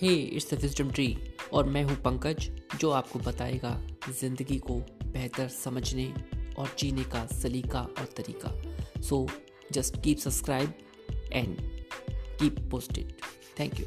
Hey it's the wisdom tree और मैं हूँ पंकज, जो आपको बताएगा ज़िंदगी को बेहतर समझने और जीने का सलीका और तरीका। So just keep subscribe and keep posted thank you